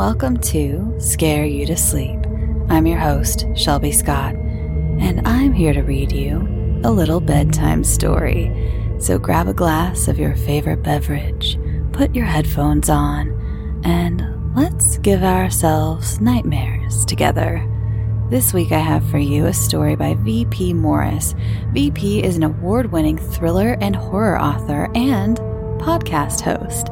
welcome to Scare You to Sleep. I'm your host, Shelby Scott, and I'm here to read you a little bedtime story. So grab a glass of your favorite beverage, put your headphones on, and let's give ourselves nightmares together. This week I have for you a story by V.P. Morris. V.P. is an award winning thriller and horror author and podcast host.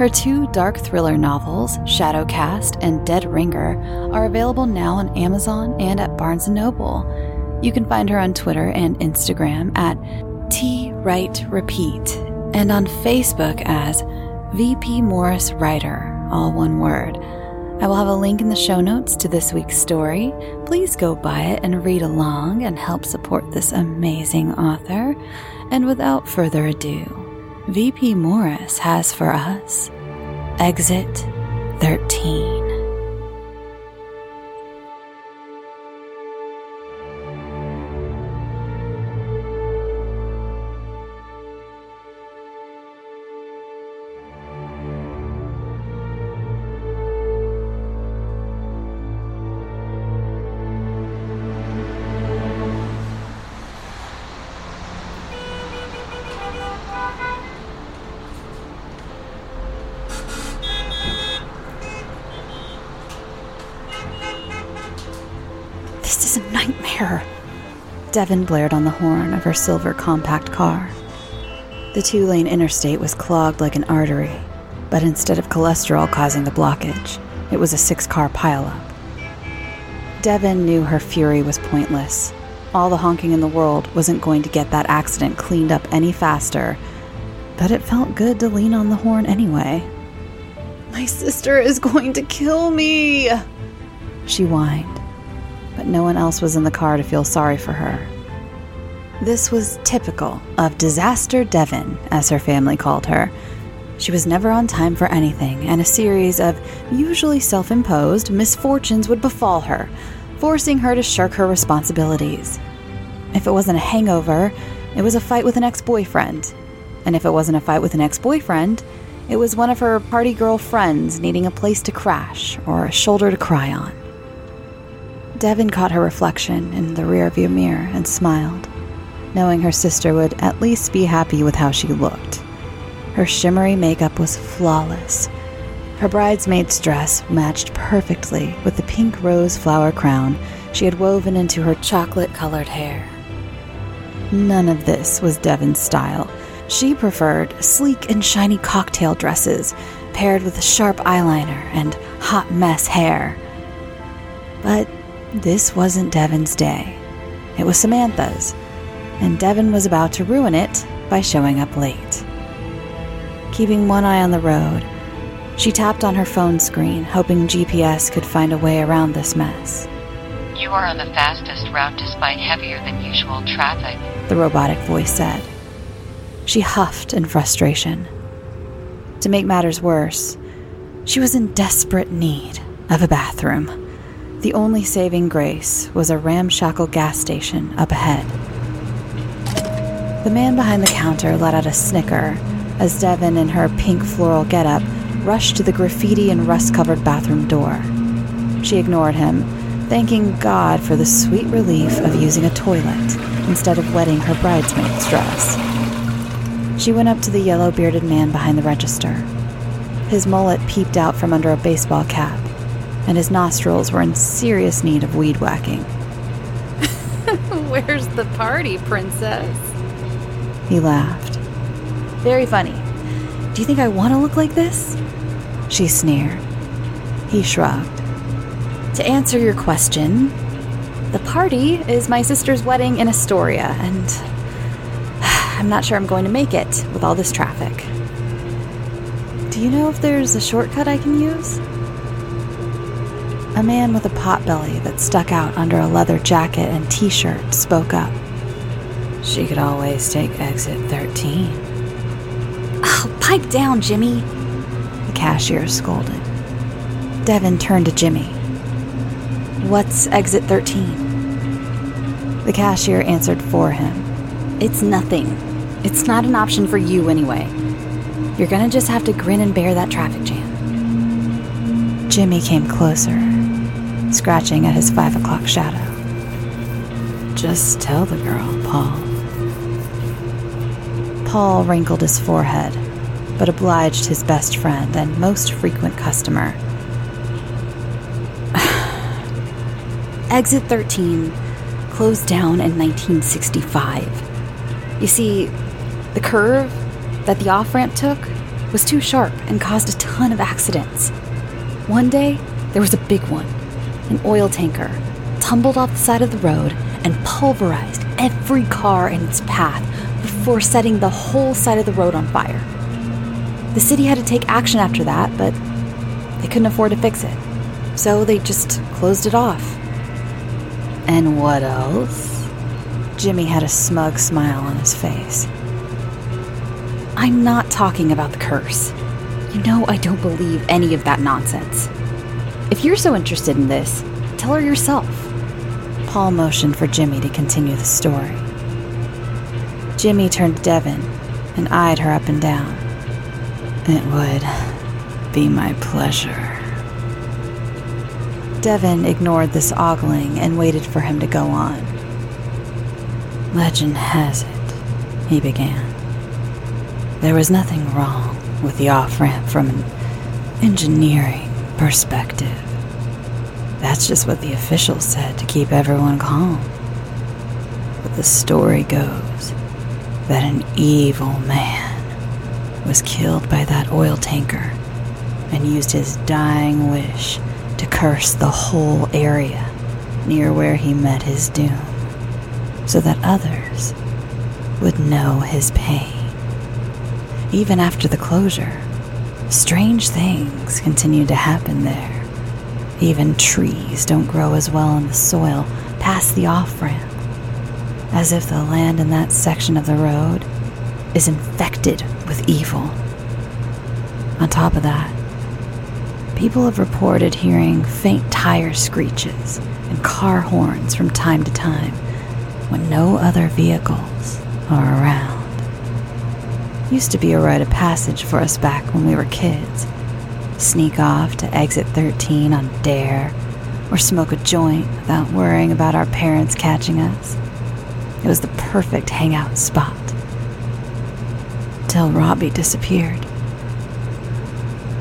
Her two dark thriller novels, Shadowcast and Dead Ringer, are available now on Amazon and at Barnes & Noble. You can find her on Twitter and Instagram at T Write Repeat and on Facebook as VP Morris Writer, all one word. I will have a link in the show notes to this week's story. Please go buy it and read along and help support this amazing author. And without further ado, VP Morris has for us Exit 13. Devin blared on the horn of her silver compact car. The two lane interstate was clogged like an artery, but instead of cholesterol causing the blockage, it was a six car pileup. Devin knew her fury was pointless. All the honking in the world wasn't going to get that accident cleaned up any faster, but it felt good to lean on the horn anyway. My sister is going to kill me, she whined but no one else was in the car to feel sorry for her. This was typical of Disaster Devin, as her family called her. She was never on time for anything, and a series of usually self imposed misfortunes would befall her, forcing her to shirk her responsibilities. If it wasn't a hangover, it was a fight with an ex boyfriend. And if it wasn't a fight with an ex boyfriend, it was one of her party girl friends needing a place to crash or a shoulder to cry on. Devin caught her reflection in the rearview mirror and smiled, knowing her sister would at least be happy with how she looked. Her shimmery makeup was flawless. Her bridesmaid's dress matched perfectly with the pink rose flower crown she had woven into her chocolate colored hair. None of this was Devin's style. She preferred sleek and shiny cocktail dresses paired with a sharp eyeliner and hot mess hair. But this wasn't Devin's day. It was Samantha's, and Devin was about to ruin it by showing up late. Keeping one eye on the road, she tapped on her phone screen, hoping GPS could find a way around this mess. You are on the fastest route despite heavier than usual traffic, the robotic voice said. She huffed in frustration. To make matters worse, she was in desperate need of a bathroom. The only saving grace was a ramshackle gas station up ahead. The man behind the counter let out a snicker as Devin, in her pink floral getup, rushed to the graffiti and rust covered bathroom door. She ignored him, thanking God for the sweet relief of using a toilet instead of wetting her bridesmaid's dress. She went up to the yellow bearded man behind the register. His mullet peeped out from under a baseball cap and his nostrils were in serious need of weed whacking. Where's the party, princess? He laughed. Very funny. Do you think I want to look like this? She sneered. He shrugged. To answer your question, the party is my sister's wedding in Astoria, and I'm not sure I'm going to make it with all this traffic. Do you know if there's a shortcut I can use? A man with a potbelly that stuck out under a leather jacket and t shirt spoke up. She could always take exit 13. Oh, pipe down, Jimmy, the cashier scolded. Devin turned to Jimmy. What's exit 13? The cashier answered for him. It's nothing. It's not an option for you anyway. You're gonna just have to grin and bear that traffic jam. Jimmy came closer, scratching at his five o'clock shadow. Just tell the girl, Paul. Paul wrinkled his forehead, but obliged his best friend and most frequent customer. Exit 13 closed down in 1965. You see, the curve that the off ramp took was too sharp and caused a ton of accidents. One day, there was a big one. An oil tanker tumbled off the side of the road and pulverized every car in its path before setting the whole side of the road on fire. The city had to take action after that, but they couldn't afford to fix it. So they just closed it off. And what else? Jimmy had a smug smile on his face. I'm not talking about the curse. You know I don't believe any of that nonsense. If you're so interested in this, tell her yourself. Paul motioned for Jimmy to continue the story. Jimmy turned to Devin and eyed her up and down. It would be my pleasure. Devin ignored this ogling and waited for him to go on. Legend has it, he began. There was nothing wrong with the off ramp from an engineering perspective. That's just what the officials said to keep everyone calm. But the story goes that an evil man was killed by that oil tanker and used his dying wish to curse the whole area near where he met his doom so that others would know his pain. Even after the closure, strange things continue to happen there. Even trees don't grow as well in the soil past the off ramp, as if the land in that section of the road is infected with evil. On top of that, people have reported hearing faint tire screeches and car horns from time to time when no other vehicles are around. Used to be a rite of passage for us back when we were kids. Sneak off to exit 13 on Dare, or smoke a joint without worrying about our parents catching us. It was the perfect hangout spot. Till Robbie disappeared.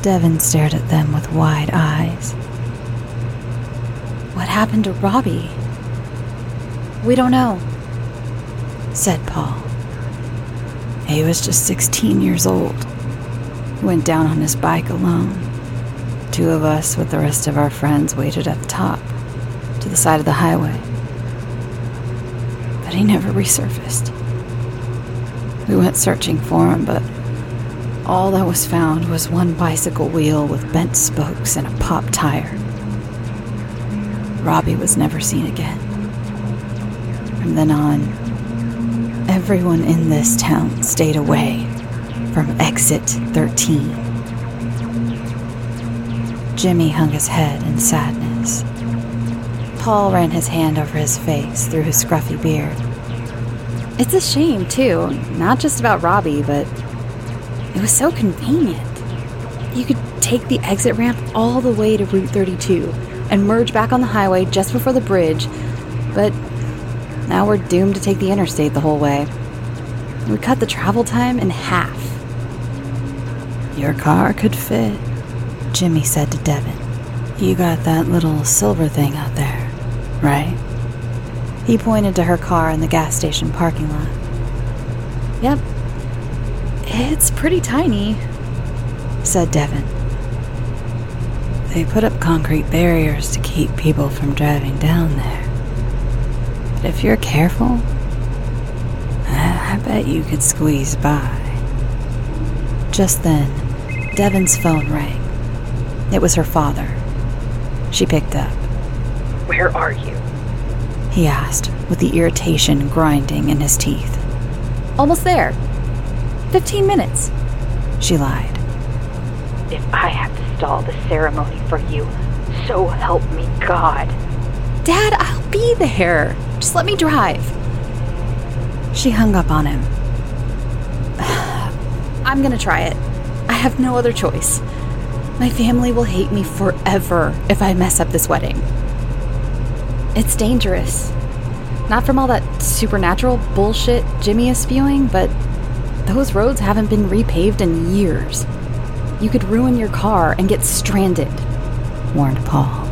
Devin stared at them with wide eyes. What happened to Robbie? We don't know, said Paul. He was just 16 years old. He went down on his bike alone. Two of us, with the rest of our friends, waited at the top, to the side of the highway. But he never resurfaced. We went searching for him, but all that was found was one bicycle wheel with bent spokes and a popped tire. Robbie was never seen again. From then on, everyone in this town stayed away from exit 13. Jimmy hung his head in sadness. Paul ran his hand over his face through his scruffy beard. It's a shame, too, not just about Robbie, but it was so convenient. You could take the exit ramp all the way to Route 32 and merge back on the highway just before the bridge, but now we're doomed to take the interstate the whole way. We cut the travel time in half. Your car could fit, Jimmy said to Devin. You got that little silver thing out there, right? He pointed to her car in the gas station parking lot. Yep. It's pretty tiny, said Devin. They put up concrete barriers to keep people from driving down there. But if you're careful, I bet you could squeeze by. Just then, Devin's phone rang. It was her father. She picked up. Where are you? He asked, with the irritation grinding in his teeth. Almost there. Fifteen minutes. She lied. If I have to stall the ceremony for you, so help me God. Dad, I'll be there. Just let me drive. She hung up on him. I'm gonna try it. I have no other choice. My family will hate me forever if I mess up this wedding. It's dangerous. Not from all that supernatural bullshit Jimmy is spewing, but those roads haven't been repaved in years. You could ruin your car and get stranded, warned Paul.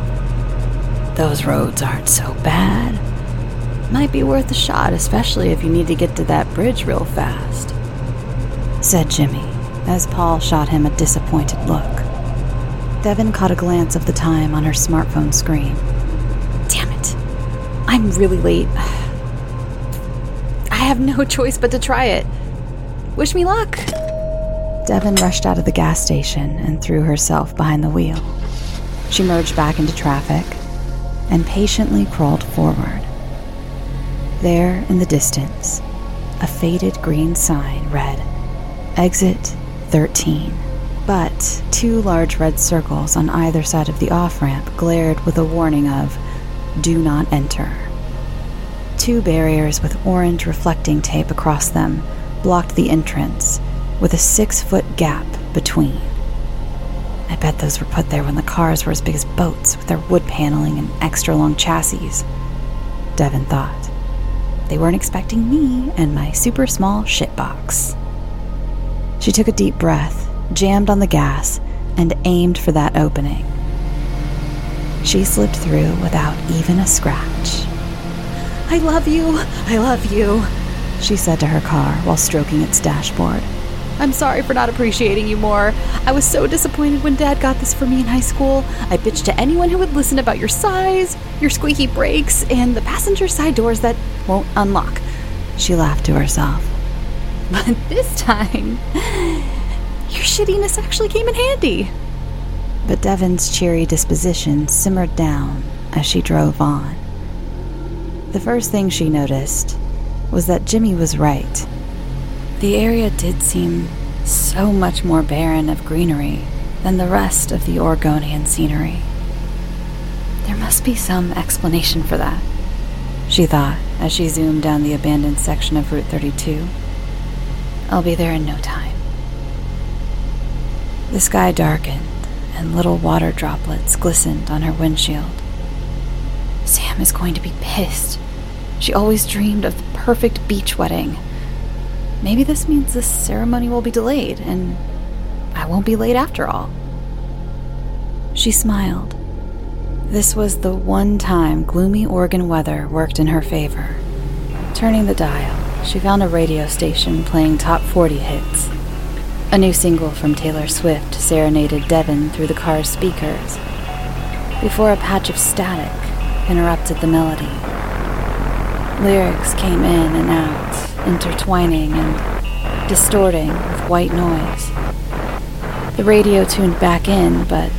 Those roads aren't so bad. Might be worth a shot, especially if you need to get to that bridge real fast, said Jimmy as Paul shot him a disappointed look. Devin caught a glance of the time on her smartphone screen. Damn it. I'm really late. I have no choice but to try it. Wish me luck. Devin rushed out of the gas station and threw herself behind the wheel. She merged back into traffic and patiently crawled forward. There in the distance, a faded green sign read, Exit 13. But two large red circles on either side of the off ramp glared with a warning of, Do not enter. Two barriers with orange reflecting tape across them blocked the entrance, with a six foot gap between. I bet those were put there when the cars were as big as boats with their wood paneling and extra long chassis. Devin thought. They weren't expecting me and my super small shitbox. She took a deep breath, jammed on the gas, and aimed for that opening. She slipped through without even a scratch. I love you, I love you, she said to her car while stroking its dashboard. I'm sorry for not appreciating you more. I was so disappointed when Dad got this for me in high school. I bitched to anyone who would listen about your size, your squeaky brakes, and the passenger side doors that won't unlock. She laughed to herself. But this time, your shittiness actually came in handy. But Devin's cheery disposition simmered down as she drove on. The first thing she noticed was that Jimmy was right. The area did seem so much more barren of greenery than the rest of the Oregonian scenery. There must be some explanation for that, she thought as she zoomed down the abandoned section of Route 32. I'll be there in no time. The sky darkened, and little water droplets glistened on her windshield. Sam is going to be pissed. She always dreamed of the perfect beach wedding. Maybe this means this ceremony will be delayed, and I won't be late after all. She smiled. This was the one time gloomy Oregon weather worked in her favor. Turning the dial, she found a radio station playing top 40 hits. A new single from Taylor Swift serenaded Devin through the car's speakers before a patch of static interrupted the melody. Lyrics came in and out, intertwining and distorting with white noise. The radio tuned back in, but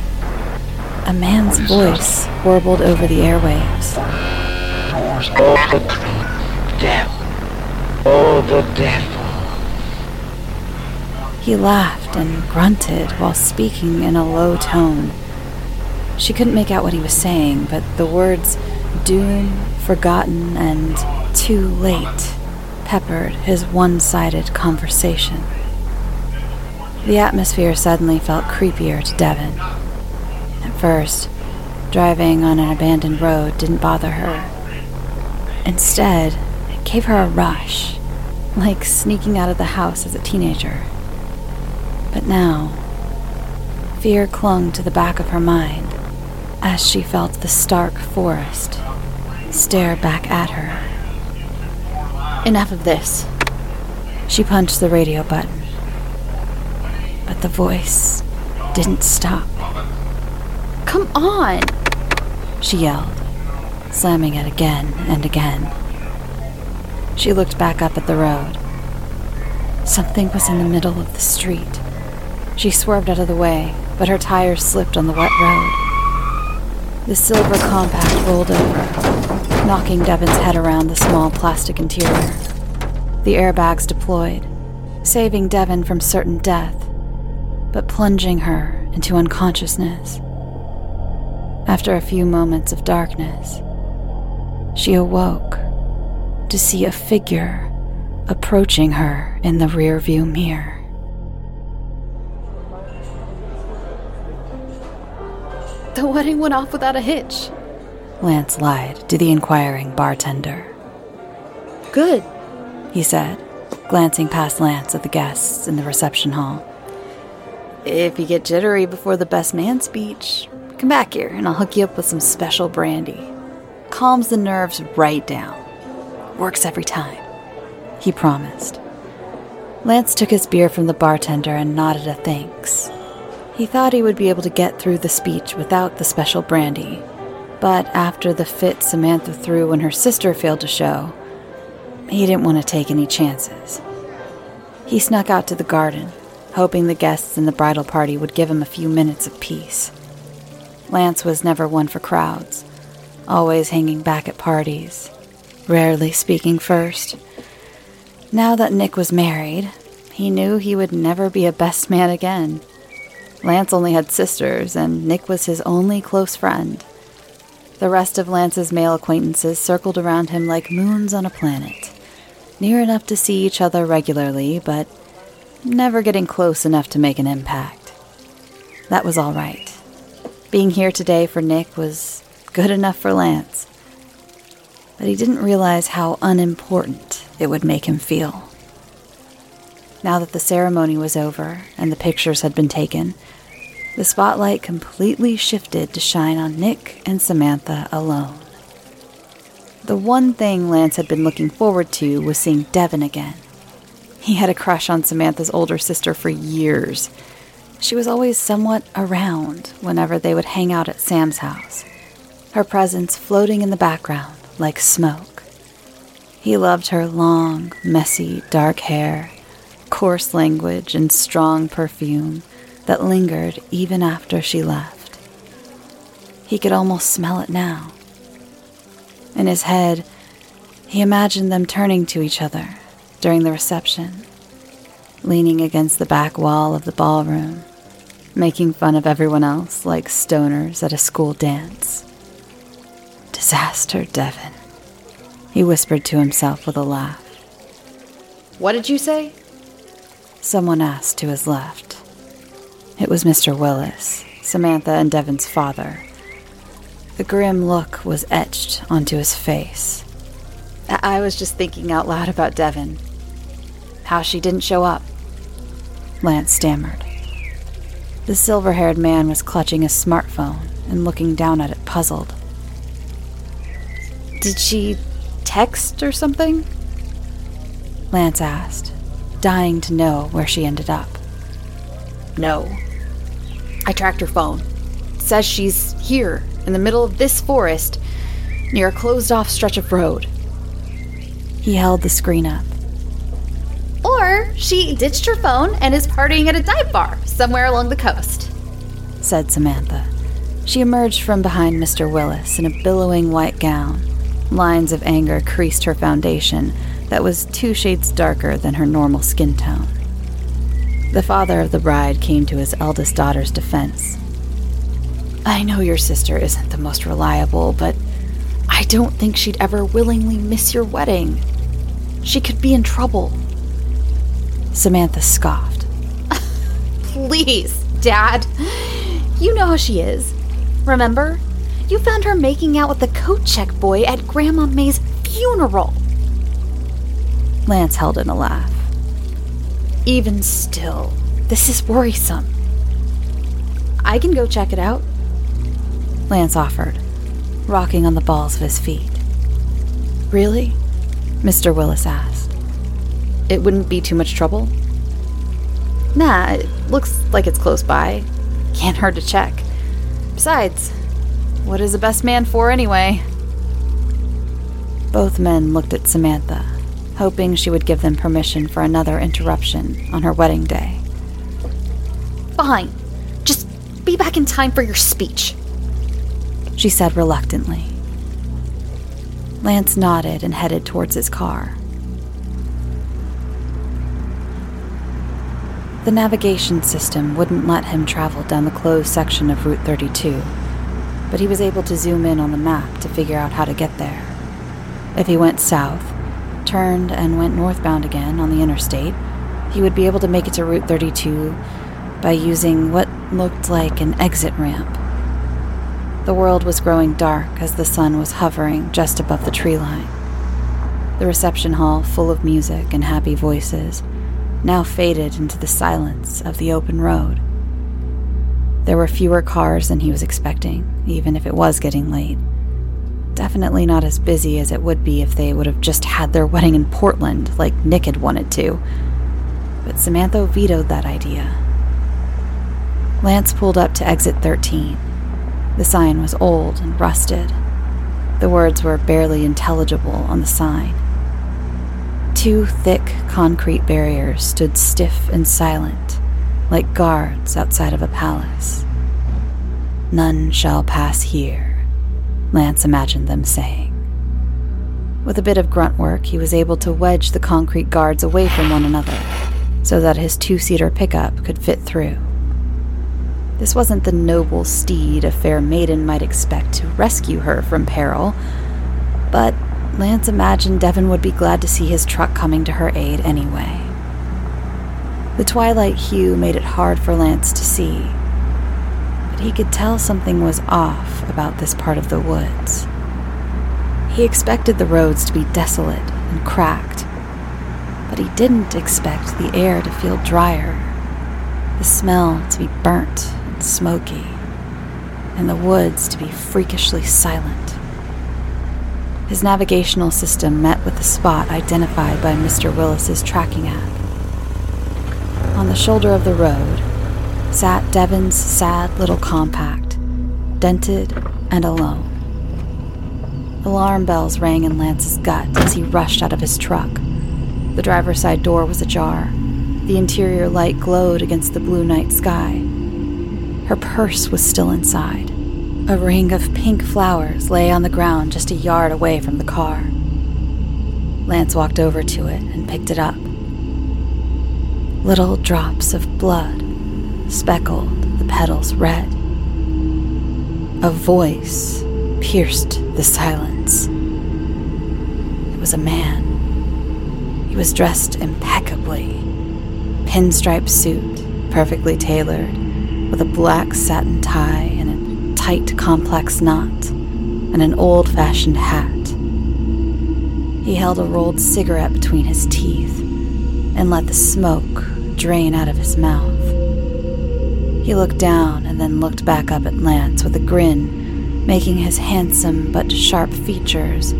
a man's voice warbled over the airwaves. Oh, the devil. Oh, the devil. He laughed and grunted while speaking in a low tone. She couldn't make out what he was saying, but the words doom, forgotten, and too late peppered his one sided conversation. The atmosphere suddenly felt creepier to Devin. At first, driving on an abandoned road didn't bother her. Instead, it gave her a rush, like sneaking out of the house as a teenager. But now, fear clung to the back of her mind as she felt the stark forest stare back at her. Enough of this. She punched the radio button. But the voice didn't stop. Come on! She yelled, slamming it again and again. She looked back up at the road. Something was in the middle of the street. She swerved out of the way, but her tires slipped on the wet road. The silver compact rolled over, knocking Devin's head around the small plastic interior. The airbags deployed, saving Devin from certain death, but plunging her into unconsciousness. After a few moments of darkness, she awoke to see a figure approaching her in the rearview mirror. The wedding went off without a hitch. Lance lied to the inquiring bartender. Good. He said, glancing past Lance at the guests in the reception hall. If you get jittery before the best man speech, come back here and I'll hook you up with some special brandy. Calms the nerves right down. Works every time. He promised. Lance took his beer from the bartender and nodded a thanks. He thought he would be able to get through the speech without the special brandy, but after the fit Samantha threw when her sister failed to show, he didn't want to take any chances. He snuck out to the garden, hoping the guests in the bridal party would give him a few minutes of peace. Lance was never one for crowds, always hanging back at parties, rarely speaking first. Now that Nick was married, he knew he would never be a best man again. Lance only had sisters, and Nick was his only close friend. The rest of Lance's male acquaintances circled around him like moons on a planet, near enough to see each other regularly, but never getting close enough to make an impact. That was all right. Being here today for Nick was good enough for Lance. But he didn't realize how unimportant it would make him feel. Now that the ceremony was over and the pictures had been taken, the spotlight completely shifted to shine on Nick and Samantha alone. The one thing Lance had been looking forward to was seeing Devin again. He had a crush on Samantha's older sister for years. She was always somewhat around whenever they would hang out at Sam's house, her presence floating in the background like smoke. He loved her long, messy, dark hair, coarse language, and strong perfume that lingered even after she left. He could almost smell it now. In his head, he imagined them turning to each other during the reception, leaning against the back wall of the ballroom, making fun of everyone else like stoners at a school dance. Disaster, Devin, he whispered to himself with a laugh. What did you say? Someone asked to his left. It was Mr. Willis, Samantha and Devin's father. The grim look was etched onto his face. I, was just thinking out loud about Devin. How she didn't show up. Lance stammered. The silver haired man was clutching his smartphone and looking down at it puzzled. Did she text or something? Lance asked, dying to know where she ended up. No. I tracked her phone. It says she's here, in the middle of this forest, near a closed off stretch of road. He held the screen up. Or she ditched her phone and is partying at a dive bar somewhere along the coast, said Samantha. She emerged from behind Mr. Willis in a billowing white gown. Lines of anger creased her foundation that was two shades darker than her normal skin tone. The father of the bride came to his eldest daughter's defense. I know your sister isn't the most reliable, but I don't think she'd ever willingly miss your wedding. She could be in trouble. Samantha scoffed. Please, Dad. You know how she is. Remember? You found her making out with the coat check boy at Grandma May's funeral. Lance held in a laugh. Even still, this is worrisome. I can go check it out. Lance offered, rocking on the balls of his feet. Really? Mr. Willis asked. It wouldn't be too much trouble? Nah, it looks like it's close by. Can't hurt to check. Besides, what is a best man for anyway? Both men looked at Samantha, hoping she would give them permission for another interruption on her wedding day. Fine. Just be back in time for your speech, she said reluctantly. Lance nodded and headed towards his car. The navigation system wouldn't let him travel down the closed section of Route 32, but he was able to zoom in on the map to figure out how to get there. If he went south, turned, and went northbound again on the interstate, he would be able to make it to Route 32 by using what looked like an exit ramp. The world was growing dark as the sun was hovering just above the tree line. The reception hall, full of music and happy voices, now faded into the silence of the open road. There were fewer cars than he was expecting, even if it was getting late. Definitely not as busy as it would be if they would have just had their wedding in Portland like Nick had wanted to. But Samantha vetoed that idea. Lance pulled up to exit 13. The sign was old and rusted. The words were barely intelligible on the sign. Two thick concrete barriers stood stiff and silent, like guards outside of a palace. None shall pass here, Lance imagined them saying. With a bit of grunt work, he was able to wedge the concrete guards away from one another so that his two seater pickup could fit through. This wasn't the noble steed a fair maiden might expect to rescue her from peril, but Lance imagined Devin would be glad to see his truck coming to her aid anyway. The twilight hue made it hard for Lance to see, he could tell something was off about this part of the woods. He expected the roads to be desolate and cracked, but he didn't expect the air to feel drier, the smell to be burnt and smoky, and the woods to be freakishly silent. His navigational system met with the spot identified by Mr. Willis's tracking app. On the shoulder of the road sat Devin's sad little compact, dented and alone. Alarm bells rang in Lance's gut as he rushed out of his truck. The driver's side door was ajar. The interior light glowed against the blue night sky. Her purse was still inside. A ring of pink flowers lay on the ground just a yard away from the car. Lance walked over to it and picked it up. Little drops of blood speckled the petals red. A voice pierced the silence. It was a man. He was dressed impeccably. Pinstripe suit, perfectly tailored, with a black satin tie and a tight, complex knot, and an old fashioned hat. He held a rolled cigarette between his teeth and let the smoke drain out of his mouth. He looked down and then looked back up at Lance with a grin, making his handsome but sharp features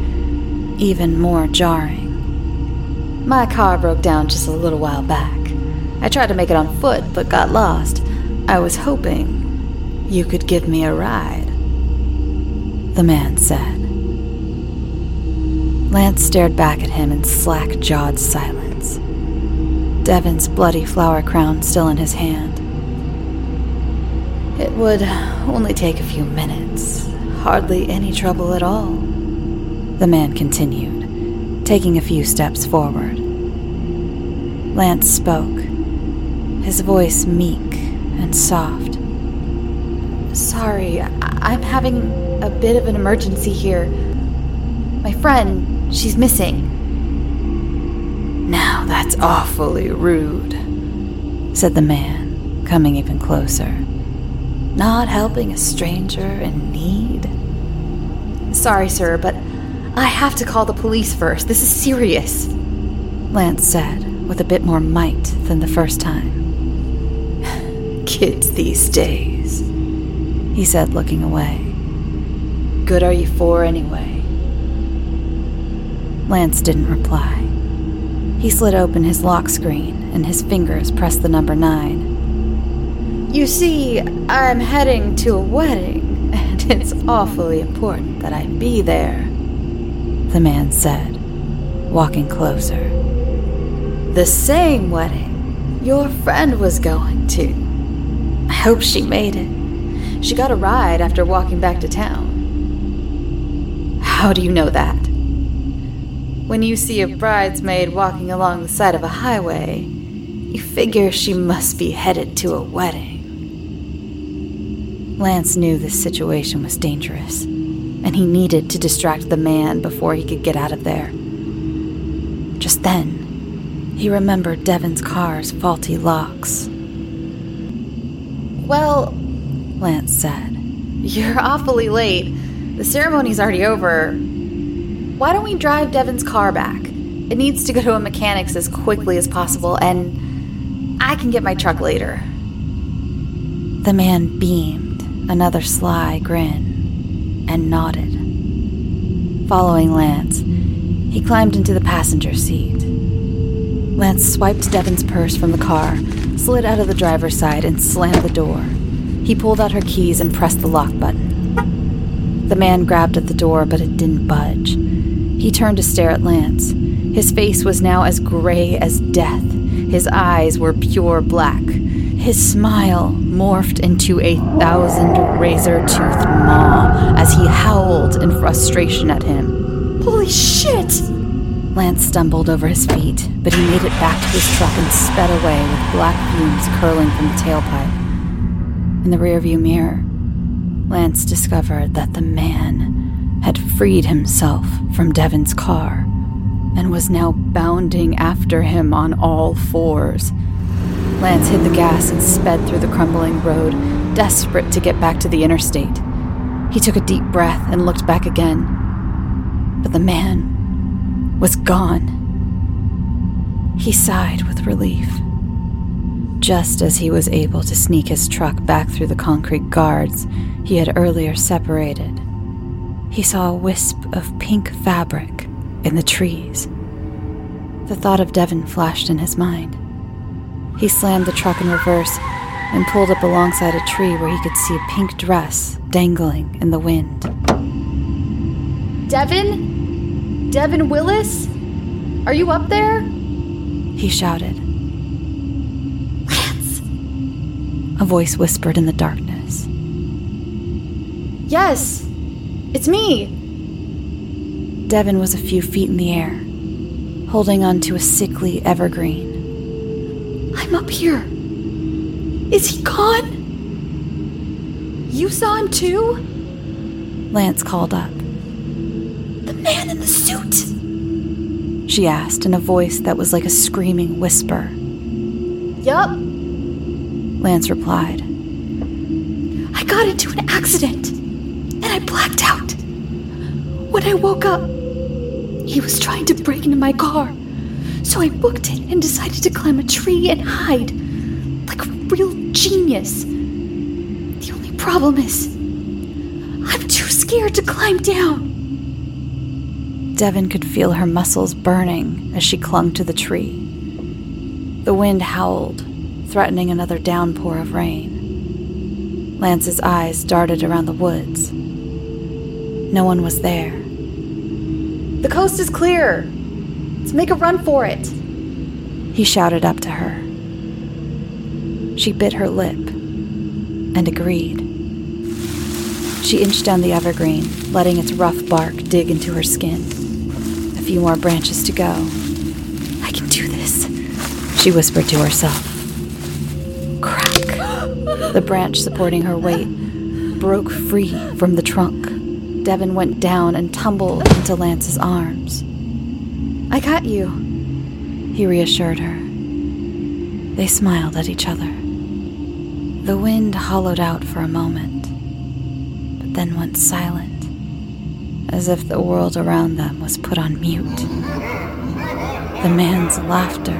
even more jarring. My car broke down just a little while back. I tried to make it on foot but got lost. I was hoping you could give me a ride. The man said. Lance stared back at him in slack jawed silence. Devin's bloody flower crown still in his hand. It would only take a few minutes, hardly any trouble at all. The man continued, taking a few steps forward. Lance spoke, his voice meek and soft. Sorry, I- am having a bit of an emergency here. My friend, she's missing. Now that's awfully rude, said the man, coming even closer. Not helping a stranger in need? Sorry, sir, but I have to call the police first. This is serious, Lance said, with a bit more might than the first time. Kids these days, he said, looking away. Good are you for, anyway? Lance didn't reply. He slid open his lock screen, and his fingers pressed the number nine. You see, I'm heading to a wedding, and it's awfully important that I be there, the man said, walking closer. The same wedding your friend was going to. I hope she made it. She got a ride after walking back to town. How do you know that? When you see a bridesmaid walking along the side of a highway, you figure she must be headed to a wedding. Lance knew this situation was dangerous, and he needed to distract the man before he could get out of there. Just then, he remembered Devin's car's faulty locks. Well, Lance said, You're awfully late. The ceremony's already over. Why don't we drive Devin's car back? It needs to go to a mechanic's as quickly as possible, and I can get my truck later. The man beamed, another sly grin, and nodded. Following Lance, he climbed into the passenger seat. Lance swiped Devin's purse from the car, slid out of the driver's side, and slammed the door. He pulled out her keys and pressed the lock button. The man grabbed at the door, but it didn't budge. He turned to stare at Lance. His face was now as gray as death. His eyes were pure black. His smile morphed into a thousand razor toothed maw as he howled in frustration at him. Holy shit! Lance stumbled over his feet, but he made it back to his truck and sped away with black fumes curling from the tailpipe. In the rearview mirror, Lance discovered that the man had freed himself from Devin's car and was now bounding after him on all fours. Lance hit the gas and sped through the crumbling road, desperate to get back to the interstate. He took a deep breath and looked back again. But the man was gone. He sighed with relief. Just as he was able to sneak his truck back through the concrete guards he had earlier separated, he saw a wisp of pink fabric in the trees. The thought of Devin flashed in his mind. He slammed the truck in reverse and pulled up alongside a tree where he could see a pink dress dangling in the wind. Devin? Devin Willis? Are you up there? He shouted. Lance! A voice whispered in the darkness. Yes, it's me. Devin was a few feet in the air, holding onto a sickly evergreen. I'm up here. Is he gone? You saw him too? Lance called up. The man in the suit? She asked in a voice that was like a screaming whisper. Yup, Lance replied. I got into an accident and I blacked out. When I woke up, he was trying to break into my car. So I booked it and decided to climb a tree and hide. Like a real genius. The only problem is, I'm too scared to climb down. Devin could feel her muscles burning as she clung to the tree. The wind howled, threatening another downpour of rain. Lance's eyes darted around the woods. No one was there. The coast is clear. Let's make a run for it. He shouted up to her. She bit her lip and agreed. She inched down the evergreen, letting its rough bark dig into her skin. A few more branches to go. I can do this, she whispered to herself. Crack. The branch supporting her weight broke free from the trunk. Devin went down and tumbled into Lance's arms. I got you, he reassured her. They smiled at each other. The wind hollowed out for a moment, but then went silent, as if the world around them was put on mute. The man's laughter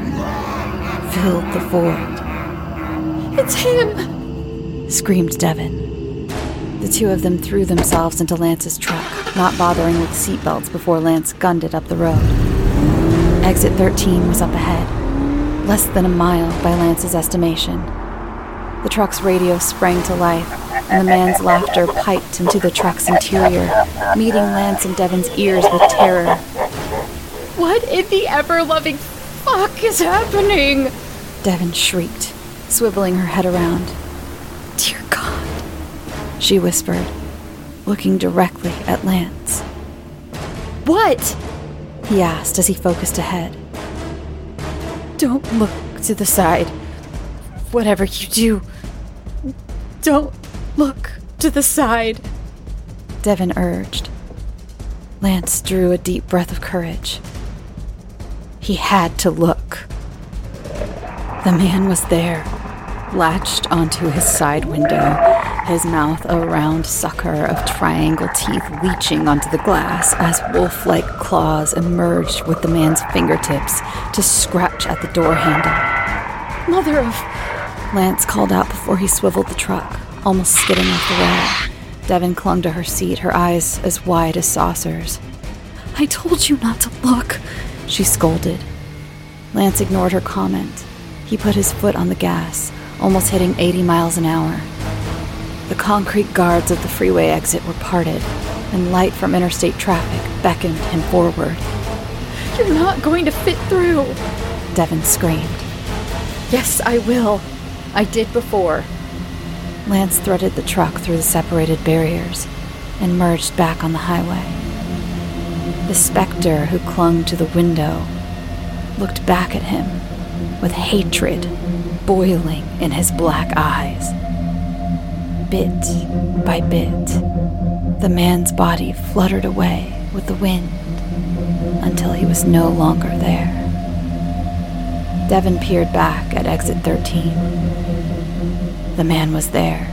filled the void. It's him! screamed Devin. The two of them threw themselves into Lance's truck, not bothering with seatbelts before Lance gunned it up the road. Exit 13 was up ahead, less than a mile by Lance's estimation. The truck's radio sprang to life, and the man's laughter piped into the truck's interior, meeting Lance and Devin's ears with terror. What in the ever loving fuck is happening? Devin shrieked, swiveling her head around. Dear God, she whispered, looking directly at Lance. What? He asked as he focused ahead. Don't look to the side. Whatever you do, don't look to the side, Devin urged. Lance drew a deep breath of courage. He had to look. The man was there, latched onto his side window, his mouth a round sucker of triangle teeth leeching onto the glass as wolf like claws emerged with the man's fingertips to scratch at the door handle. Mother of. Lance called out before he swiveled the truck, almost skidding off the rail. Devin clung to her seat, her eyes as wide as saucers. I told you not to look, she scolded. Lance ignored her comment. He put his foot on the gas, almost hitting 80 miles an hour. The concrete guards of the freeway exit were parted, and light from interstate traffic beckoned him forward. You're not going to fit through, Devin screamed. Yes, I will. I did before. Lance threaded the truck through the separated barriers and merged back on the highway. The specter who clung to the window looked back at him with hatred boiling in his black eyes. Bit by bit, the man's body fluttered away with the wind until he was no longer there. Devin peered back at exit 13. The man was there,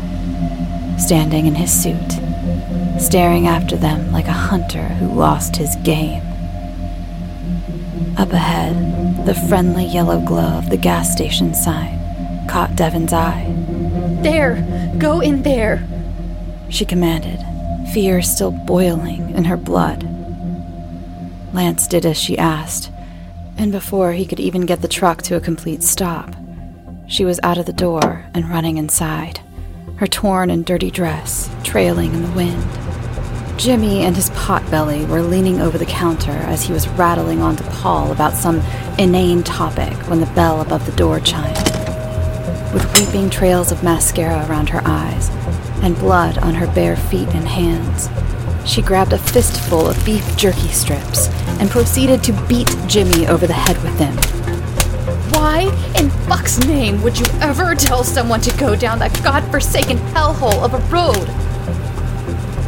standing in his suit, staring after them like a hunter who lost his game. Up ahead, the friendly yellow glow of the gas station sign caught Devin's eye. There! Go in there! She commanded, fear still boiling in her blood. Lance did as she asked, and before he could even get the truck to a complete stop, she was out of the door and running inside, her torn and dirty dress trailing in the wind. Jimmy and his potbelly were leaning over the counter as he was rattling on to Paul about some inane topic when the bell above the door chimed. With weeping trails of mascara around her eyes and blood on her bare feet and hands, she grabbed a fistful of beef jerky strips and proceeded to beat Jimmy over the head with them. Why in fuck's name would you ever tell someone to go down that godforsaken hellhole of a road?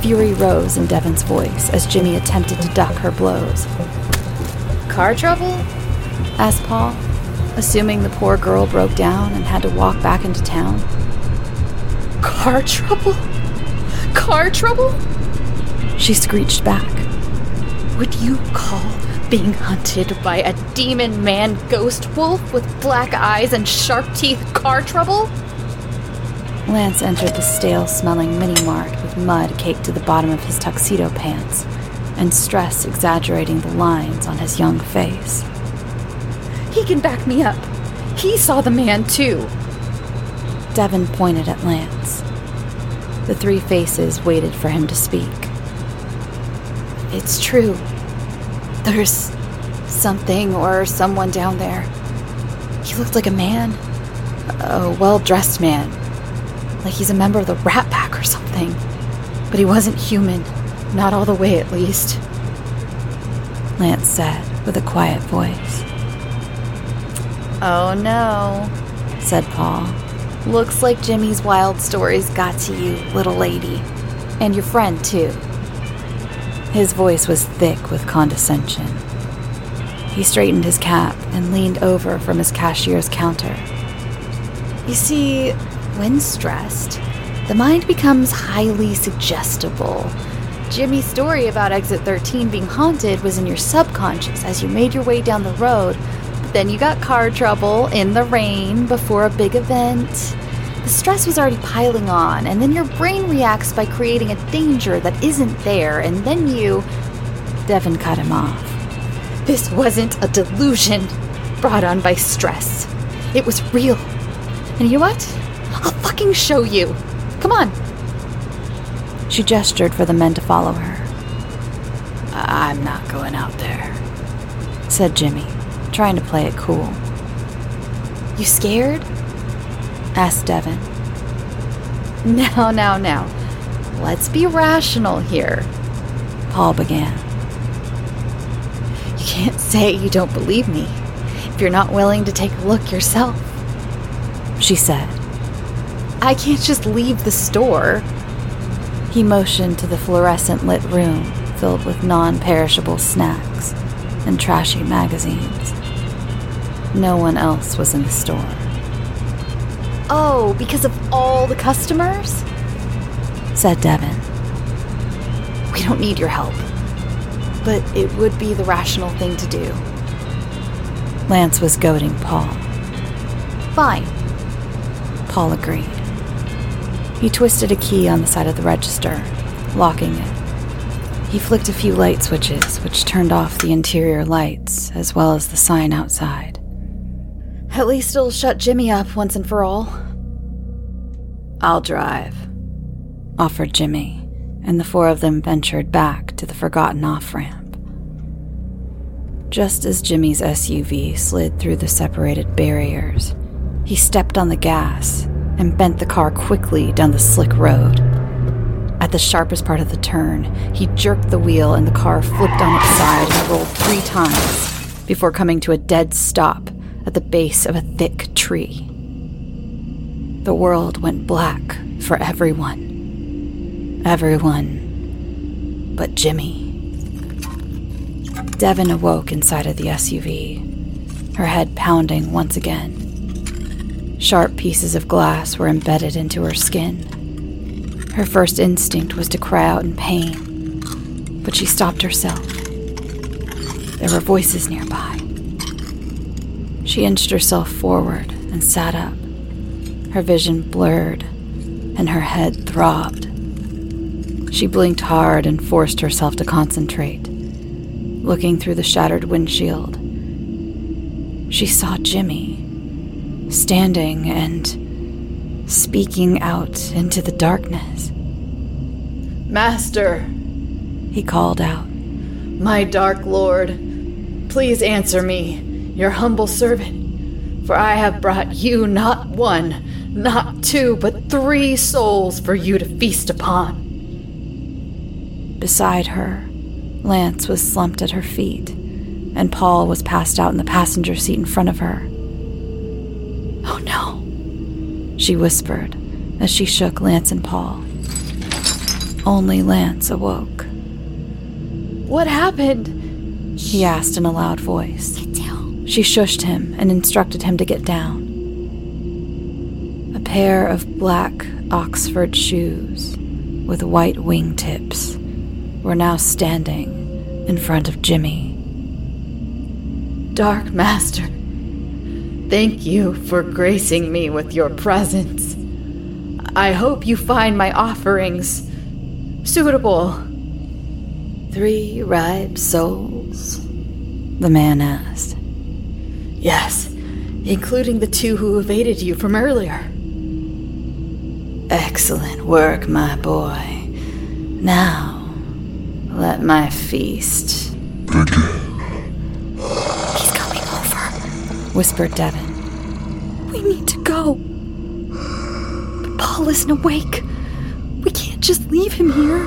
Fury rose in Devin's voice as Jimmy attempted to duck her blows. Car trouble? asked Paul, assuming the poor girl broke down and had to walk back into town. Car trouble? Car trouble? She screeched back. Would you call being hunted by a demon man ghost wolf with black eyes and sharp teeth car trouble? Lance entered the stale smelling mini mart with mud caked to the bottom of his tuxedo pants and stress exaggerating the lines on his young face. He can back me up. He saw the man too. Devin pointed at Lance. The three faces waited for him to speak. It's true. There's something or someone down there. He looked like a man. A well dressed man. Like he's a member of the Rat Pack or something. But he wasn't human. Not all the way, at least. Lance said with a quiet voice. Oh no, said Paul. Looks like Jimmy's wild stories got to you, little lady. And your friend, too. His voice was thick with condescension. He straightened his cap and leaned over from his cashier's counter. You see, when stressed, the mind becomes highly suggestible. Jimmy's story about Exit 13 being haunted was in your subconscious as you made your way down the road, then you got car trouble in the rain before a big event. The stress was already piling on, and then your brain reacts by creating a danger that isn't there, and then you. Devin cut him off. This wasn't a delusion brought on by stress. It was real. And you know what? I'll fucking show you. Come on. She gestured for the men to follow her. I'm not going out there, said Jimmy, trying to play it cool. You scared? asked Devin. Now, now, now. Let's be rational here, Paul began. You can't say you don't believe me if you're not willing to take a look yourself, she said. I can't just leave the store. He motioned to the fluorescent lit room filled with non perishable snacks and trashy magazines. No one else was in the store. Oh, because of all the customers? said Devin. We don't need your help. But it would be the rational thing to do. Lance was goading Paul. Fine. Paul agreed. He twisted a key on the side of the register, locking it. He flicked a few light switches, which turned off the interior lights, as well as the sign outside. At least it'll shut Jimmy up once and for all. I'll drive, offered Jimmy, and the four of them ventured back to the forgotten off ramp. Just as Jimmy's SUV slid through the separated barriers, he stepped on the gas and bent the car quickly down the slick road. At the sharpest part of the turn, he jerked the wheel and the car flipped on its side and rolled three times before coming to a dead stop at the base of a thick tree. The world went black for everyone. Everyone but Jimmy. Devin awoke inside of the SUV, her head pounding once again. Sharp pieces of glass were embedded into her skin. Her first instinct was to cry out in pain, but she stopped herself. There were voices nearby. She inched herself forward and sat up. Her vision blurred, and her head throbbed. She blinked hard and forced herself to concentrate. Looking through the shattered windshield, she saw Jimmy standing and speaking out into the darkness. Master, He called out. my dark lord, please answer me, your humble servant, for I have brought you not one, not two, but three souls for you to feast upon. Beside her, Lance was slumped at her feet, and Paul was passed out in the passenger seat in front of her. Oh no, she whispered as she shook Lance and Paul. Only Lance awoke. What happened? He asked in a loud voice. She shushed him and instructed him to get down. A pair of black Oxford shoes with white wingtips were now standing in front of Jimmy. Dark Master, thank you for gracing me with your presence. I hope you find my offerings suitable. Three ripe souls? The man asked. Yes, including the two who evaded you from earlier. Excellent work, my boy. Now, let my feast. begin. He's coming over. whispered Devin. We need to go. But Paul isn't awake. We can't just leave him here.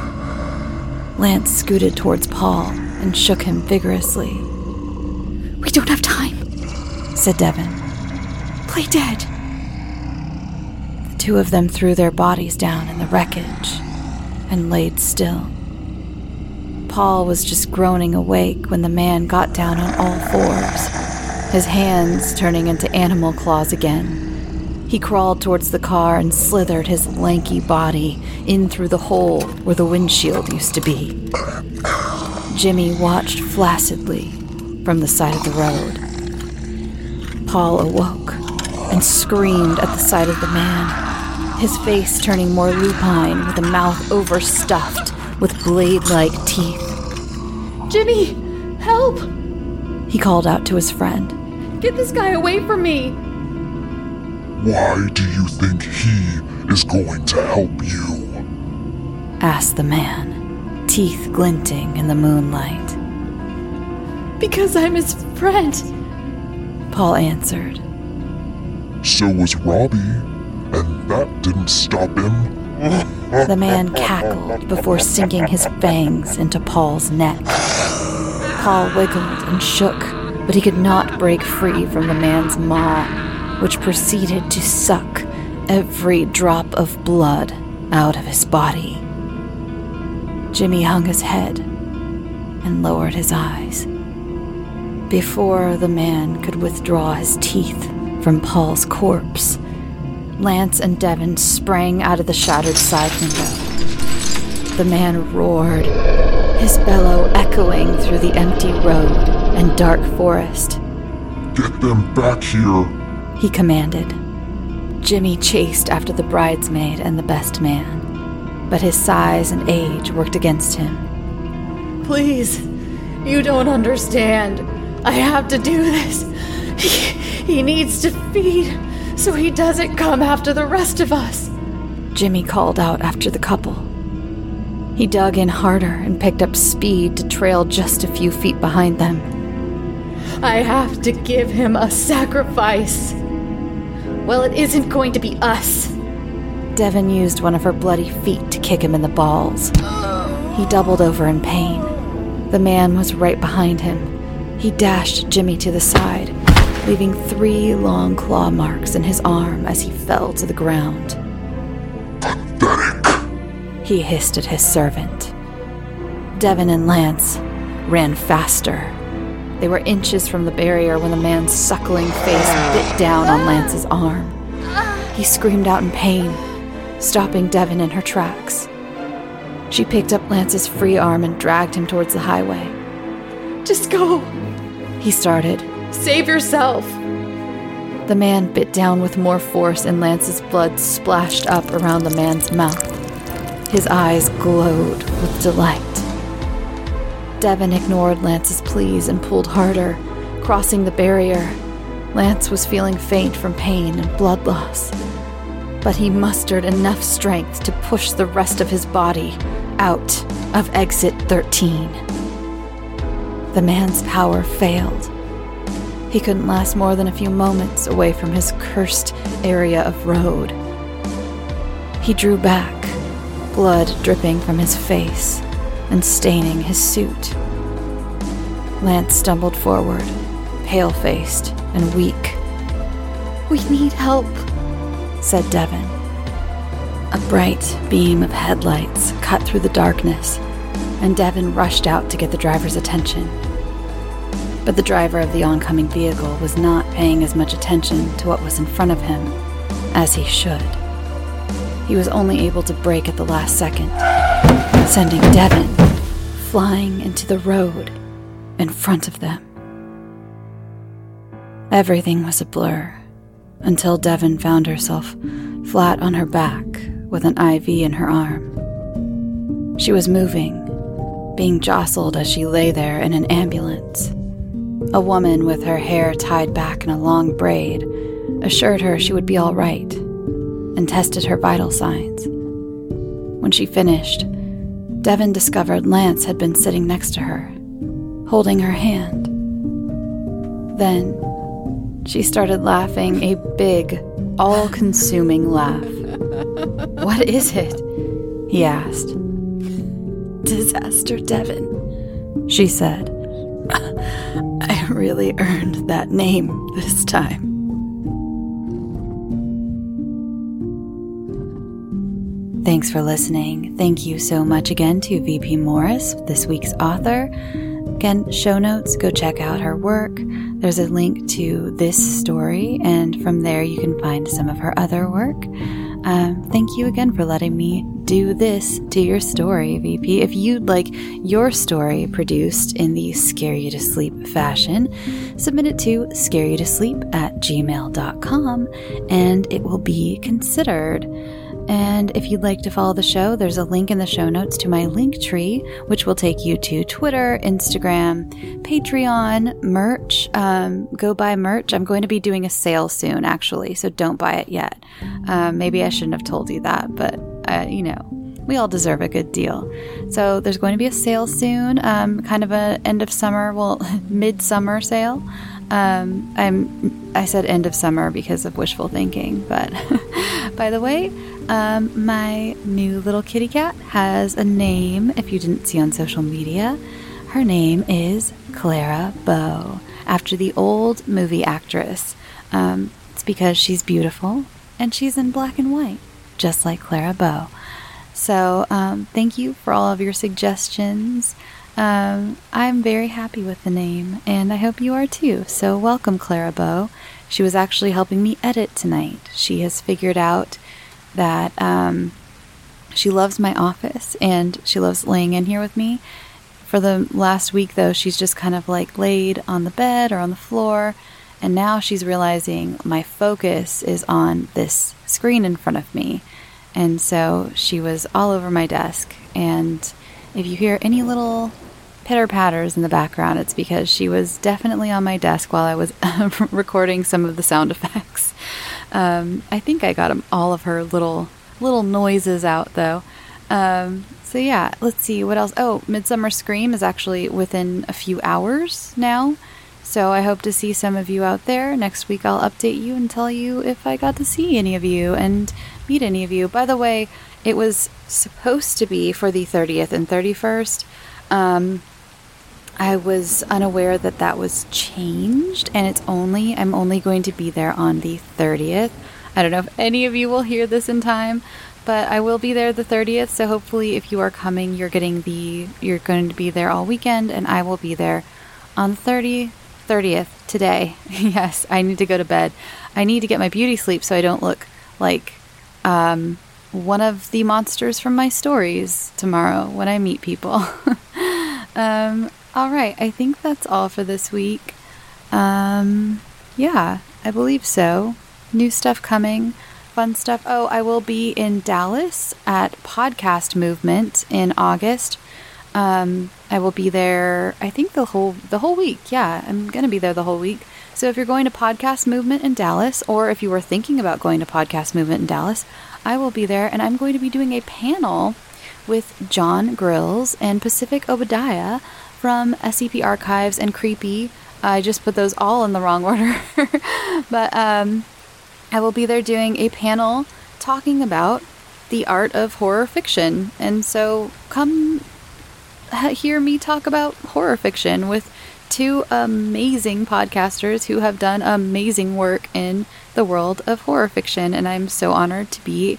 Lance scooted towards Paul and shook him vigorously, We don't have time. Said Devin. Play dead. The two of them threw their bodies down in the wreckage and laid still. Paul was just groaning awake when the man got down on all fours, his hands turning into animal claws again. He crawled towards the car and slithered his lanky body in through the hole where the windshield used to be. Jimmy watched flaccidly from the side of the road. Paul awoke and screamed at the sight of the man, his face turning more lupine with a mouth overstuffed with blade like teeth. Jimmy, help! He called out to his friend. Get this guy away from me! Why do you think he is going to help you? asked the man, teeth glinting in the moonlight. Because I'm his friend. Paul answered. So was Robbie, and that didn't stop him. The man cackled before sinking his fangs into Paul's neck. Paul wiggled and shook, but he could not break free from the man's maw, which proceeded to suck every drop of blood out of his body. Jimmy hung his head and lowered his eyes. Before the man could withdraw his teeth from Paul's corpse, Lance and Devin sprang out of the shattered side window. the man roared, his bellow echoing through the empty road and dark forest. Get them back here. He commanded. Jimmy chased after the bridesmaid and the best man, but his size and age worked against him. Please, you don't understand. I have to do this. He, he needs to feed so he doesn't come after the rest of us. Jimmy called out after the couple. He dug in harder and picked up speed to trail just a few feet behind them. I have to give him a sacrifice. Well, it isn't going to be us. Devin used one of her bloody feet to kick him in the balls. He doubled over in pain. The man was right behind him. He dashed Jimmy to the side, leaving three long claw marks in his arm as he fell to the ground. Pathetic. He hissed at his servant. Devin and Lance ran faster. They were inches from the barrier when the man's suckling face bit down on Lance's arm. He screamed out in pain, stopping Devin in her tracks. She picked up Lance's free arm and dragged him towards the highway. Just go. He started. Save yourself. The man bit down with more force, and Lance's blood splashed up around the man's mouth. His eyes glowed with delight. Devin ignored Lance's pleas and pulled harder, crossing the barrier. Lance was feeling faint from pain and blood loss, but he mustered enough strength to push the rest of his body out of exit 13. The man's power failed. He couldn't last more than a few moments away from his cursed area of road. He drew back, blood dripping from his face and staining his suit. Lance stumbled forward, pale faced and weak. We need help, said Devin. A bright beam of headlights cut through the darkness, and Devin rushed out to get the driver's attention. But the driver of the oncoming vehicle was not paying as much attention to what was in front of him as he should. He was only able to brake at the last second, sending Devin flying into the road in front of them. Everything was a blur until Devin found herself flat on her back with an IV in her arm. She was moving, being jostled as she lay there in an ambulance. A woman with her hair tied back in a long braid assured her she would be all right and tested her vital signs. When she finished, Devin discovered Lance had been sitting next to her, holding her hand. Then she started laughing a big, all consuming laugh. what is it? He asked. Disaster Devin, she said. I really earned that name this time. Thanks for listening. Thank you so much again to VP Morris, this week's author. Again, show notes, go check out her work. There's a link to this story, and from there you can find some of her other work. Um, thank you again for letting me do this to your story, VP. If you'd like your story produced in the scare you to sleep fashion, submit it to scare you to sleep at gmail.com and it will be considered. And if you'd like to follow the show, there's a link in the show notes to my link tree, which will take you to Twitter, Instagram, Patreon, merch. Um, go buy merch. I'm going to be doing a sale soon, actually, so don't buy it yet. Um, maybe I shouldn't have told you that, but uh, you know, we all deserve a good deal. So there's going to be a sale soon, um, kind of a end of summer, well, midsummer sale. Um, I'm I said end of summer because of wishful thinking, but by the way, um, my new little kitty cat has a name. If you didn't see on social media, her name is Clara Bow, after the old movie actress. Um, it's because she's beautiful and she's in black and white, just like Clara Bow. So, um, thank you for all of your suggestions. Um, I'm very happy with the name, and I hope you are too. So, welcome, Clara Bow. She was actually helping me edit tonight. She has figured out that um, she loves my office and she loves laying in here with me. For the last week, though, she's just kind of like laid on the bed or on the floor. And now she's realizing my focus is on this screen in front of me. And so she was all over my desk. And if you hear any little pitter patters in the background, it's because she was definitely on my desk while I was recording some of the sound effects. Um, I think I got all of her little little noises out though. Um, so yeah, let's see what else. Oh, Midsummer Scream is actually within a few hours now. So I hope to see some of you out there. Next week I'll update you and tell you if I got to see any of you and meet any of you. By the way, it was supposed to be for the 30th and 31st. Um, I was unaware that that was changed, and it's only, I'm only going to be there on the 30th. I don't know if any of you will hear this in time, but I will be there the 30th. So hopefully, if you are coming, you're getting the, you're going to be there all weekend, and I will be there on the 30, 30th today. yes, I need to go to bed. I need to get my beauty sleep so I don't look like um, one of the monsters from my stories tomorrow when I meet people. um, all right, I think that's all for this week. Um, yeah, I believe so. New stuff coming, fun stuff. Oh, I will be in Dallas at Podcast Movement in August. Um, I will be there. I think the whole the whole week. Yeah, I'm gonna be there the whole week. So if you're going to Podcast Movement in Dallas, or if you were thinking about going to Podcast Movement in Dallas, I will be there, and I'm going to be doing a panel with Jon Grilz and Pacific Obadiah from SCP Archives and Creepy. I just put those all in the wrong order. but um, I will be there doing a panel talking about the art of horror fiction. And so come hear me talk about horror fiction with two amazing podcasters who have done amazing work in the world of horror fiction. And I'm so honored to be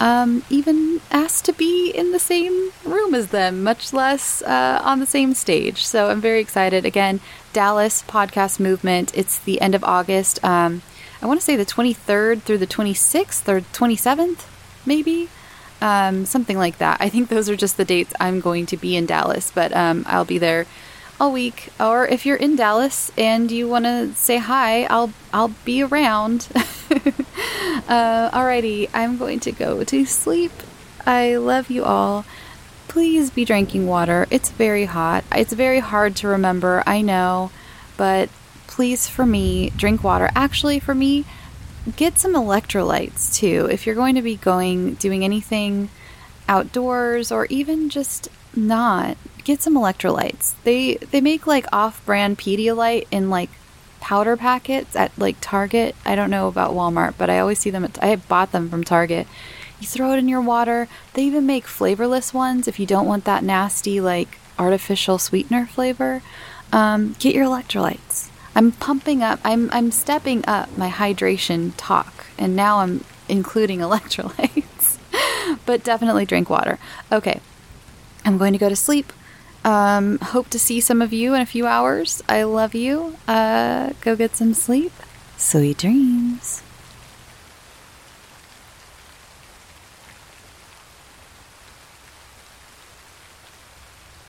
um, even asked to be in the same room as them, much less uh, on the same stage. So I'm very excited. Again, Dallas Podcast Movement. It's the end of August. Um, I want to say the 23rd through the 26th or 27th, maybe. Um, something like that. I think those are just the dates I'm going to be in Dallas, but um, I'll be there all week. Or if you're in Dallas and you want to say hi, I'll I'll be around. uh, alrighty, I'm going to go to sleep. I love you all. Please be drinking water. It's very hot. It's very hard to remember. I know, but please, for me, drink water. Actually, for me, get some electrolytes too. If you're going to be going doing anything outdoors or even just not, get some electrolytes. They they make like off-brand Pedialyte in like powder packets at like Target. I don't know about Walmart, but I always see them at I bought them from Target. You throw it in your water. They even make flavorless ones if you don't want that nasty like artificial sweetener flavor. Um, get your electrolytes. I'm pumping up. I'm I'm stepping up my hydration talk, and now I'm including electrolytes. but definitely drink water. Okay, I'm going to go to sleep. Um, hope to see some of you in a few hours. I love you. Uh, go get some sleep. Sweet dreams.